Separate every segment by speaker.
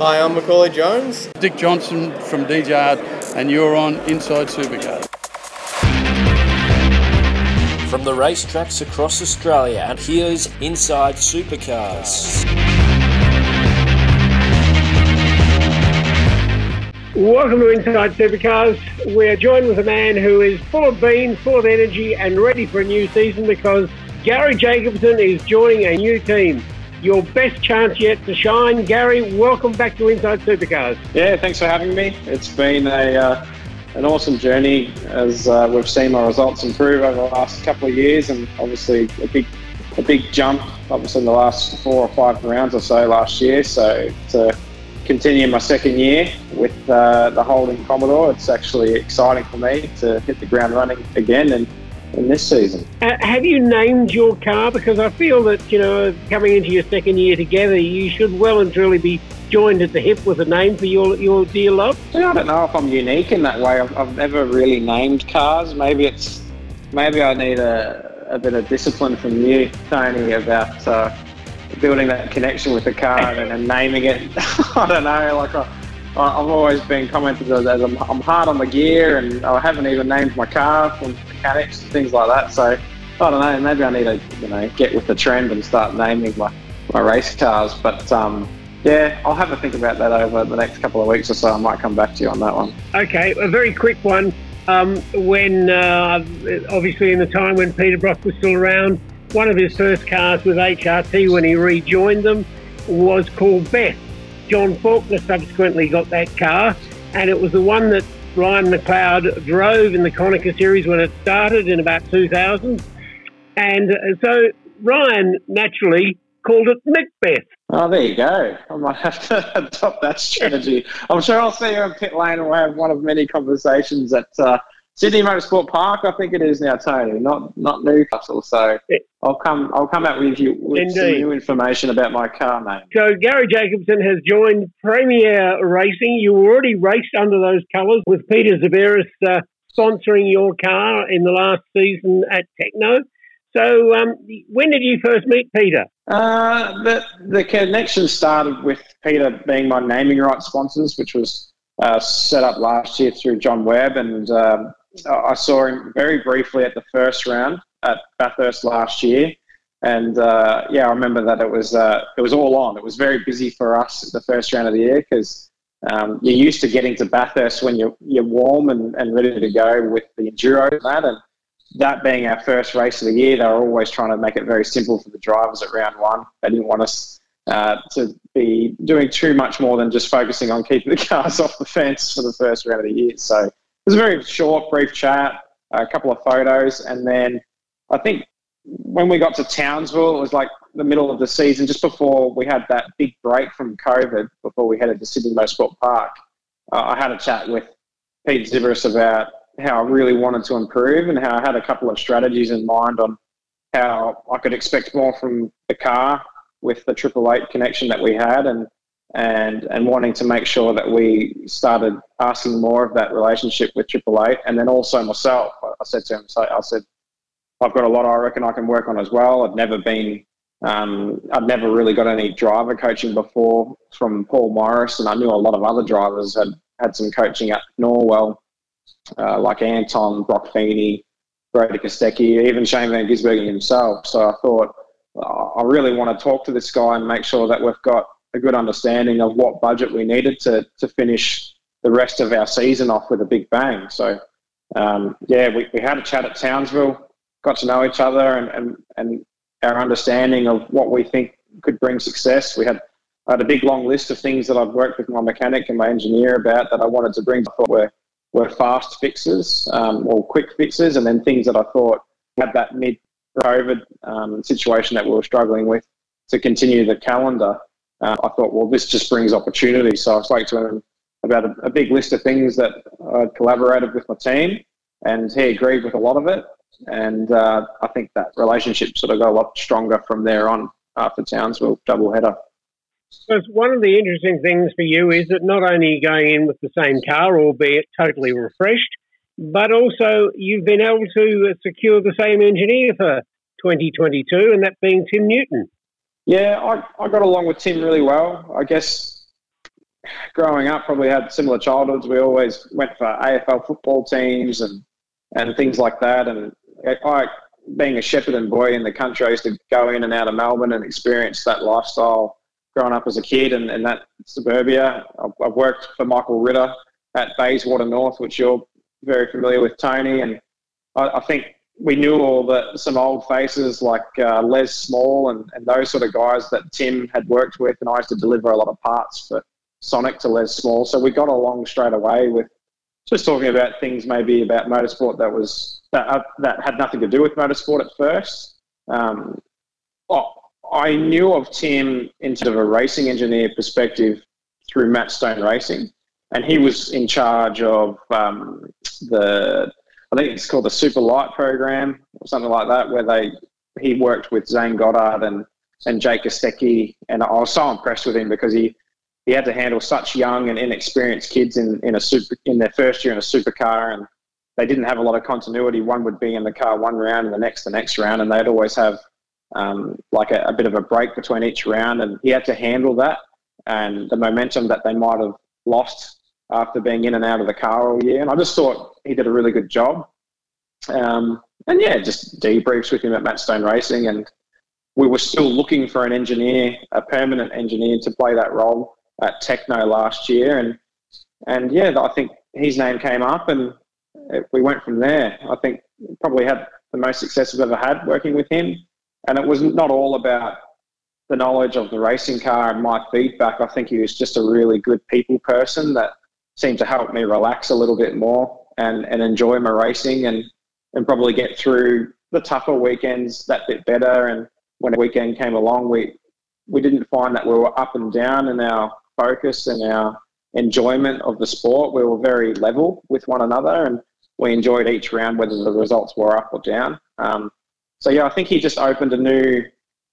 Speaker 1: Hi, I'm Macaulay Jones.
Speaker 2: Dick Johnson from DJ and you're on Inside Supercars.
Speaker 3: From the racetracks across Australia, and here's Inside Supercars.
Speaker 4: Welcome to Inside Supercars. We are joined with a man who is full of beans, full of energy, and ready for a new season because Gary Jacobson is joining a new team. Your best chance yet to shine. Gary, welcome back to Inside Supercars.
Speaker 1: Yeah, thanks for having me. It's been a uh, an awesome journey as uh, we've seen my results improve over the last couple of years, and obviously a big a big jump, obviously in the last four or five rounds or so last year. So to continue my second year with uh, the Holden Commodore, it's actually exciting for me to hit the ground running again and in this season.
Speaker 4: Uh, have you named your car? Because I feel that, you know, coming into your second year together, you should well and truly be joined at the hip with a name for your, your dear love.
Speaker 1: Yeah, I don't know if I'm unique in that way. I've, I've never really named cars. Maybe it's maybe I need a, a bit of discipline from you, Tony, about uh, building that connection with the car and, and naming it. I don't know, like I, I've always been commented as I'm, I'm, hard on the gear and I haven't even named my car from mechanics and things like that. So I don't know, maybe I need to you know get with the trend and start naming my, my race cars. But um, yeah, I'll have a think about that over the next couple of weeks or so. I might come back to you on that one.
Speaker 4: Okay, a very quick one. Um, when uh, obviously in the time when Peter Brock was still around, one of his first cars with HRT when he rejoined them was called Beth. John Faulkner subsequently got that car, and it was the one that Ryan McLeod drove in the Konica series when it started in about 2000. And uh, so Ryan naturally called it Macbeth.
Speaker 1: Oh, there you go. I might have to adopt that strategy. I'm sure I'll see you in pit lane and we'll have one of many conversations at uh, Sydney Motorsport Park, I think it is now, Tony, not not Newcastle. So I'll come I'll come out with you with Indeed. some new information about my car name.
Speaker 4: So Gary Jacobson has joined Premier Racing. You already raced under those colours with Peter Xiberras uh, sponsoring your car in the last season at Tekno. So um, when did you first meet Peter?
Speaker 1: Uh, the the connection started with Peter being my naming rights sponsors, which was uh, set up last year through John Webb and. Um, I saw him very briefly at the first round at Bathurst last year, and uh, yeah, I remember that it was uh, it was all on. It was very busy for us the first round of the year because um, you're used to getting to Bathurst when you're you're warm and, and ready to go with the enduro and that, and that being our first race of the year, they were always trying to make it very simple for the drivers at round one. They didn't want us uh, to be doing too much more than just focusing on keeping the cars off the fence for the first round of the year. So was a very short, brief chat, a couple of photos, and then I think when we got to Townsville, it was like the middle of the season, just before we had that big break from COVID, before we headed to Sydney Motorsport Park. Uh, I had a chat with Pete Xiberras about how I really wanted to improve and how I had a couple of strategies in mind on how I could expect more from the car with the Triple Eight connection that we had, and and and wanting to make sure that we started asking more of that relationship with Triple Eight, and then also myself. I said to him, I said, I've got a lot I reckon I can work on as well. I've never been, um, I've never really got any driver coaching before from Paul Morris, and I knew a lot of other drivers had had some coaching at Norwell, uh, like Anton, Broc Feeney, Brodie Kostecki, even Shane Van Gisbergen himself. So I thought, I really want to talk to this guy and make sure that we've got a good understanding of what budget we needed to to finish the rest of our season off with a big bang. So um, yeah, we, we had a chat at Townsville, got to know each other, and, and and our understanding of what we think could bring success. We had I had a big long list of things that I've worked with my mechanic and my engineer about that I wanted to bring. I thought were were fast fixes um, or quick fixes, and then things that I thought had that mid COVID um, situation that we were struggling with to continue the calendar. Uh, I thought, well, this just brings opportunity. So I spoke to him about a, a big list of things that I'd collaborated with my team, and he agreed with a lot of it. And uh, I think that relationship sort of got a lot stronger from there on after Townsville double header.
Speaker 4: Because one of the interesting things for you is that not only are you going in with the same car, albeit totally refreshed, but also you've been able to secure the same engineer for 2022, and that being Tim Newton.
Speaker 1: Yeah, I, I got along with Tim really well. I guess growing up, probably had similar childhoods. We always went for AFL football teams and, and things like that. And I, being a Shepparton boy in the country, I used to go in and out of Melbourne and experience that lifestyle growing up as a kid and, and that suburbia. I've, I've worked for Michael Ritter at Bayswater North, which you're very familiar with, Tony. And I, I think we knew all the some old faces like uh, Les Small and, and those sort of guys that Tim had worked with, and I used to deliver a lot of parts for Sonic to Les Small. So we got along straight away with just talking about things maybe about motorsport that was that, uh, that had nothing to do with motorsport at first. Um, I knew of Tim in sort of a racing engineer perspective through Matt Stone Racing, and he was in charge of um, the I think it's called the Super Light program or something like that, where they he worked with Zane Goddard and and Jake Kostecki, and I was so impressed with him because he he had to handle such young and inexperienced kids in in a super in their first year in a supercar, and they didn't have a lot of continuity. One would be in the car one round, and the next the next round, and they'd always have um, like a, a bit of a break between each round, and he had to handle that and the momentum that they might have lost after being in and out of the car all year. And I just thought he did a really good job. Um, and yeah, just debriefs with him at Matt Stone Racing. And we were still looking for an engineer, a permanent engineer to play that role at Tekno last year. And, and yeah, I think his name came up and we went from there. I think probably had the most success we've ever had working with him. And it was not all about the knowledge of the racing car and my feedback. I think he was just a really good people person that seemed to help me relax a little bit more and, and enjoy my racing and, and probably get through the tougher weekends that bit better. And when a weekend came along, we, we didn't find that we were up and down in our focus and our enjoyment of the sport. We were very level with one another and we enjoyed each round, whether the results were up or down. Um, so, yeah, I think he just opened a new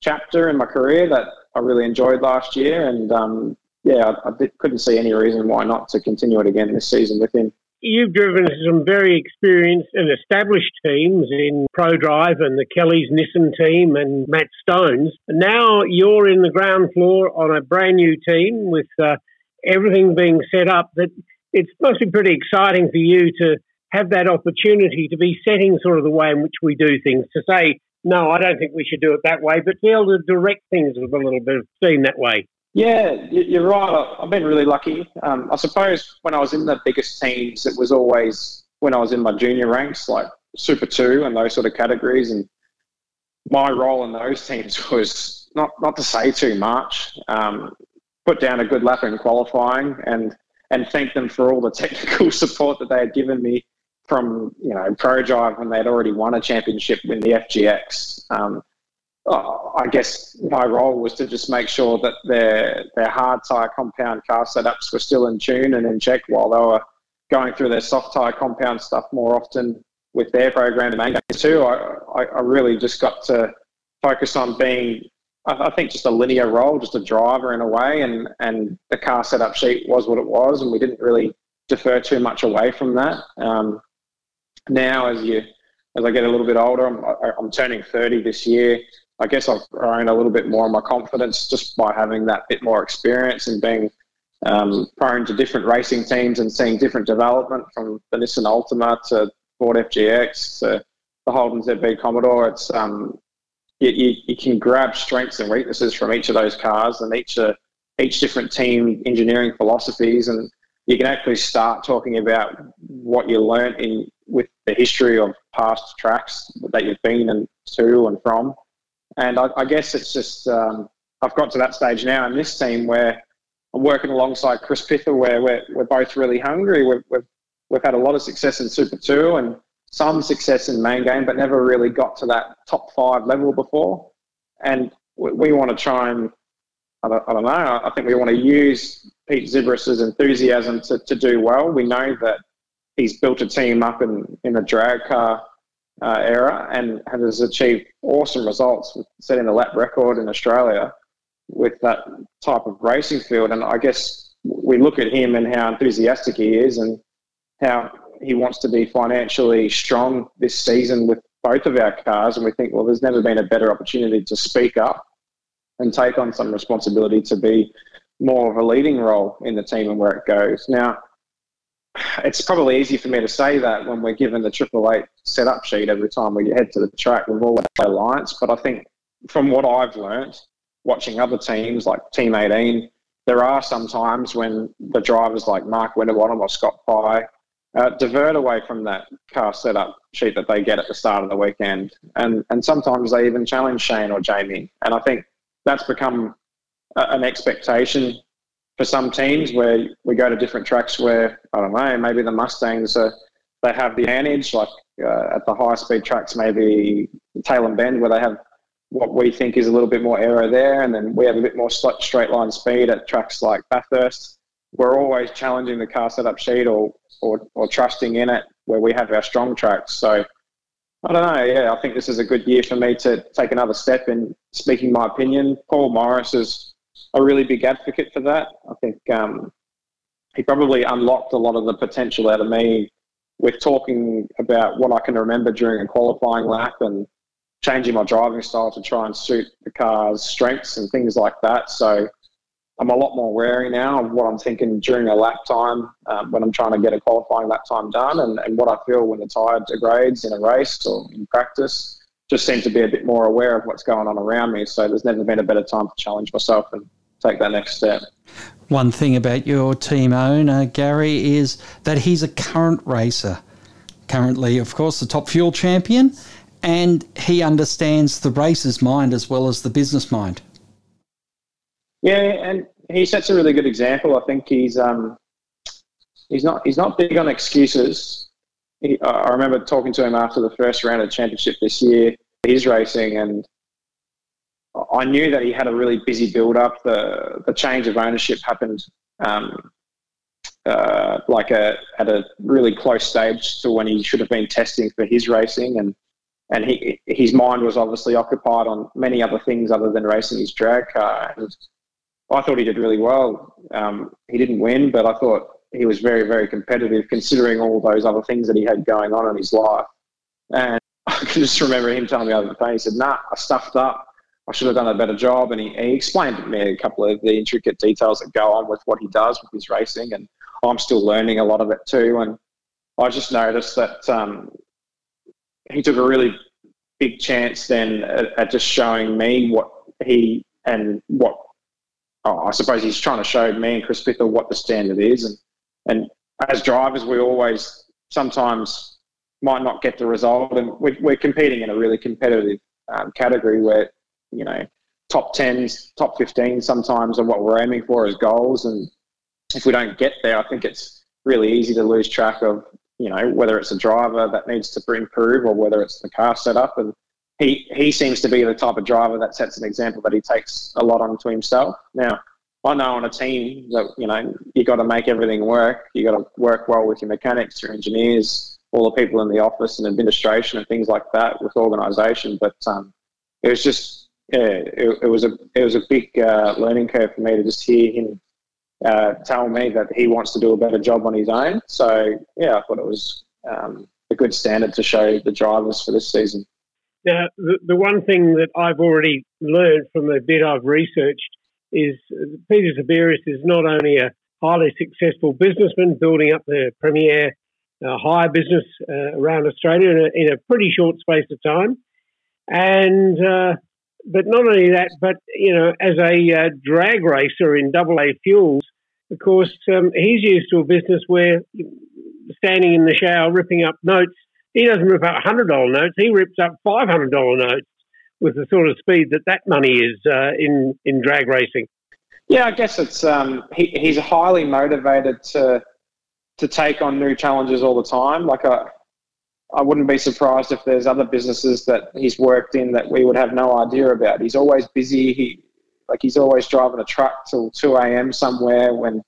Speaker 1: chapter in my career that I really enjoyed last year. And um, yeah, I, I couldn't see any reason why not to continue it again this season with him.
Speaker 4: You've driven some very experienced and established teams in ProDrive and the Kelly's Nissan team and Matt Stone's. Now you're in the ground floor on a brand new team with uh, everything being set up. That it must be pretty exciting for you to have that opportunity to be setting sort of the way in which we do things. To say, no, I don't think we should do it that way, but be able to direct things with a little bit of seen that way.
Speaker 1: Yeah, you're right. I've been really lucky. Um, I suppose when I was in the biggest teams, it was always when I was in my junior ranks, like Super 2 and those sort of categories. And my role in those teams was not, not to say too much, um, put down a good lap in qualifying and, and thank them for all the technical support that they had given me from, you know, ProDrive when they'd already won a championship in the FGX. Um, oh, I guess my role was to just make sure that their their hard tire compound car setups were still in tune and in check while they were going through their soft tire compound stuff more often with their program main too. I, I really just got to focus on being I think just a linear role, just a driver in a way, and and the car setup sheet was what it was, and we didn't really defer too much away from that. Um, now, as you as I get a little bit older, I'm, I'm turning 30 this year. I guess I've grown a little bit more in my confidence just by having that bit more experience and being um, prone to different racing teams and seeing different development from the Nissan Altima to Ford FGX to the Holden ZB Commodore. It's um, you, you, you, can grab strengths and weaknesses from each of those cars and each uh, each different team engineering philosophies, and you can actually start talking about what you learnt in with the history of past tracks that you've been and to and from. And I, I guess it's just um, I've got to that stage now in this team where I'm working alongside Chris Pither, where we're, we're both really hungry. We've, we've, we've had a lot of success in Super 2 and some success in main game, but never really got to that top five level before. And we, we want to try and I don't, I don't know. I think we want to use Pete Xiberras's enthusiasm to, to do well. We know that he's built a team up in, in the drag car uh, era and has achieved awesome results, setting the lap record in Australia with that type of racing field. And I guess we look at him and how enthusiastic he is and how he wants to be financially strong this season with both of our cars. And we think, well, there's never been a better opportunity to speak up and take on some responsibility to be more of a leading role in the team and where it goes. Now, it's probably easy for me to say that when we're given the Triple Eight setup sheet every time we head to the track with all the alliance. But I think from what I've learned, watching other teams like Team 18, there are some times when the drivers like Mark Winterbottom or Scott Pye uh, divert away from that car setup sheet that they get at the start of the weekend. And, and sometimes they even challenge Shane or Jamie. And I think that's become a, an expectation for some teams where we go to different tracks where, I don't know, maybe the Mustangs, are, they have the advantage, like uh, at the high speed tracks, maybe Tailem Bend, where they have what we think is a little bit more aero there, and then we have a bit more straight line speed at tracks like Bathurst. We're always challenging the car setup sheet or, or, or trusting in it where we have our strong tracks. So I don't know. Yeah, I think this is a good year for me to take another step in speaking my opinion. Paul Morris is a really big advocate for that. I think um, he probably unlocked a lot of the potential out of me with talking about what I can remember during a qualifying lap and changing my driving style to try and suit the car's strengths and things like that. So I'm a lot more wary now of what I'm thinking during a lap time um, when I'm trying to get a qualifying lap time done and, and what I feel when the tyre degrades in a race or in practice. Just seem to be a bit more aware of what's going on around me. So there's never been a better time to challenge myself and take that next step.
Speaker 5: One thing about your team owner, Gary, is that he's a current racer. Currently, of course, the top fuel champion and he understands the racer's mind as well as the business mind.
Speaker 1: Yeah, and he sets a really good example. I think he's um, he's not he's not big on excuses. He, I remember talking to him after the first round of the championship this year. He's racing, and I knew that he had a really busy build up. The the change of ownership happened um, uh, like a at a really close stage to when he should have been testing for his racing, and and he, his mind was obviously occupied on many other things other than racing his drag car. And I thought he did really well. Um, he didn't win, but I thought he was very, very competitive considering all those other things that he had going on in his life. And I can just remember him telling me over the phone, he said, nah, I stuffed up. I should have done a better job. And he, he explained to me a couple of the intricate details that go on with what he does with his racing. And I'm still learning a lot of it too. And I just noticed that um, he took a really big chance then at, at just showing me what he and what oh, I suppose he's trying to show me and Chris Pither what the standard is. And, and as drivers, we always sometimes might not get the result. And we're, we're competing in a really competitive um, category where, you know, top 10s, top 15 sometimes are what we're aiming for as goals. And if we don't get there, I think it's really easy to lose track of you know, whether it's a driver that needs to improve or whether it's the car setup. And he, he seems to be the type of driver that sets an example that he takes a lot onto himself. Now, I know on a team that, you know, you got to make everything work. You got to work well with your mechanics, your engineers, all the people in the office and administration and things like that with organisation. But um, it was just, yeah, it, it, was a it was a big uh, learning curve for me to just hear him uh, tell me that he wants to do a better job on his own. So yeah, I thought it was um, a good standard to show the drivers for this season.
Speaker 4: Now, the, the one thing that I've already learned from the bit I've researched is Peter Xiberras is not only a highly successful businessman building up the premier uh, hire business uh, around Australia in a, in a, pretty short space of time, and uh, but not only that, but you know, as a uh, drag racer in double A fuels, of course, um, he's used to a business where standing in the shower ripping up notes. He doesn't rip up hundred dollar notes; he rips up five hundred dollar notes with the sort of speed that that money is uh, in in drag racing.
Speaker 1: Yeah, I guess it's um, he, he's highly motivated to to take on new challenges all the time. Like I, I wouldn't be surprised if there's other businesses that he's worked in that we would have no idea about. He's always busy. He Like he's always driving a truck till 2 a.m. somewhere when,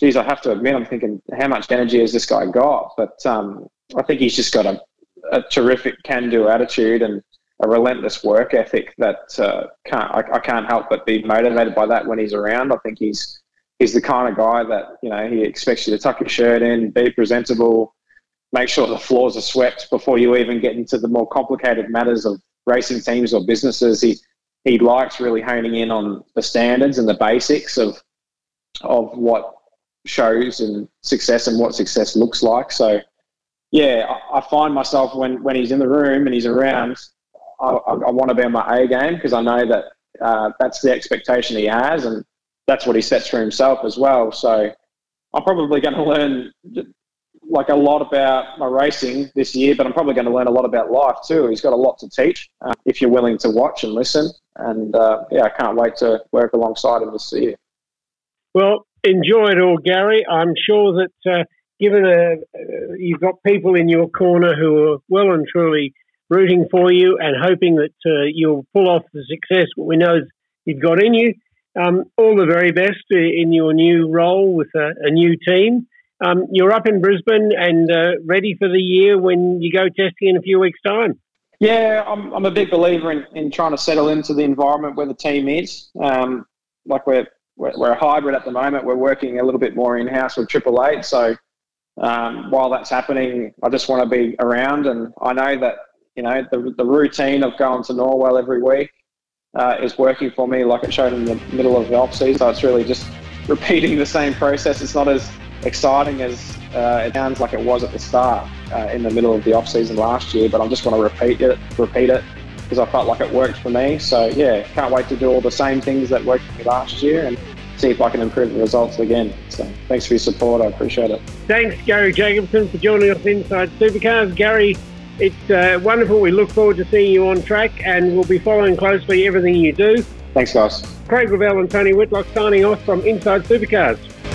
Speaker 1: geez, I have to admit, I'm thinking, how much energy has this guy got? But um, I think he's just got a, a terrific can do attitude and a relentless work ethic that uh, can't, I, I can't help but be motivated by that when he's around. I think he's he's the kind of guy that you know he expects you to tuck your shirt in, be presentable, make sure the floors are swept before you even get into the more complicated matters of racing teams or businesses. He he likes really honing in on the standards and the basics of of what shows and success and what success looks like. So yeah, I, find myself when when he's in the room and he's around, I, I, I want to be on my A game because I know that uh, that's the expectation he has and that's what he sets for himself as well. So I'm probably going to learn like a lot about my racing this year, but I'm probably going to learn a lot about life too. He's got a lot to teach uh, if you're willing to watch and listen. And uh, yeah, I can't wait to work alongside him this year.
Speaker 4: Well, enjoy it all, Gary. I'm sure that uh, given a, uh, you've got people in your corner who are well and truly rooting for you and hoping that uh, you'll pull off the success what we know you've got in you. Um, all the very best in your new role with a, a new team. Um, you're up in Brisbane and uh, ready for the year when you go testing in a few weeks' time.
Speaker 1: Yeah, I'm, I'm a big believer in, in trying to settle into the environment where the team is. Um, like we're, we're, we're a hybrid at the moment. We're working a little bit more in house with Triple Eight. So um, while that's happening, I just want to be around. And I know that you know the, the routine of going to Norwell every week uh, is working for me like it showed in the middle of the off season. So it's really just repeating the same process. It's not as exciting as uh, it sounds like it was at the start uh, in the middle of the off season last year. But I just want to repeat it, repeat it because I felt like it worked for me. So yeah, can't wait to do all the same things that worked for me last year and see if I can improve the results again. So thanks for your support. I appreciate it.
Speaker 4: Thanks, Gary Jacobson, for joining us inside Supercars. Gary, it's uh, wonderful. We look forward to seeing you on track, and we'll be following closely everything you do.
Speaker 1: Thanks, guys.
Speaker 4: Craig Ravel and Tony Whitlock signing off from Inside Supercars.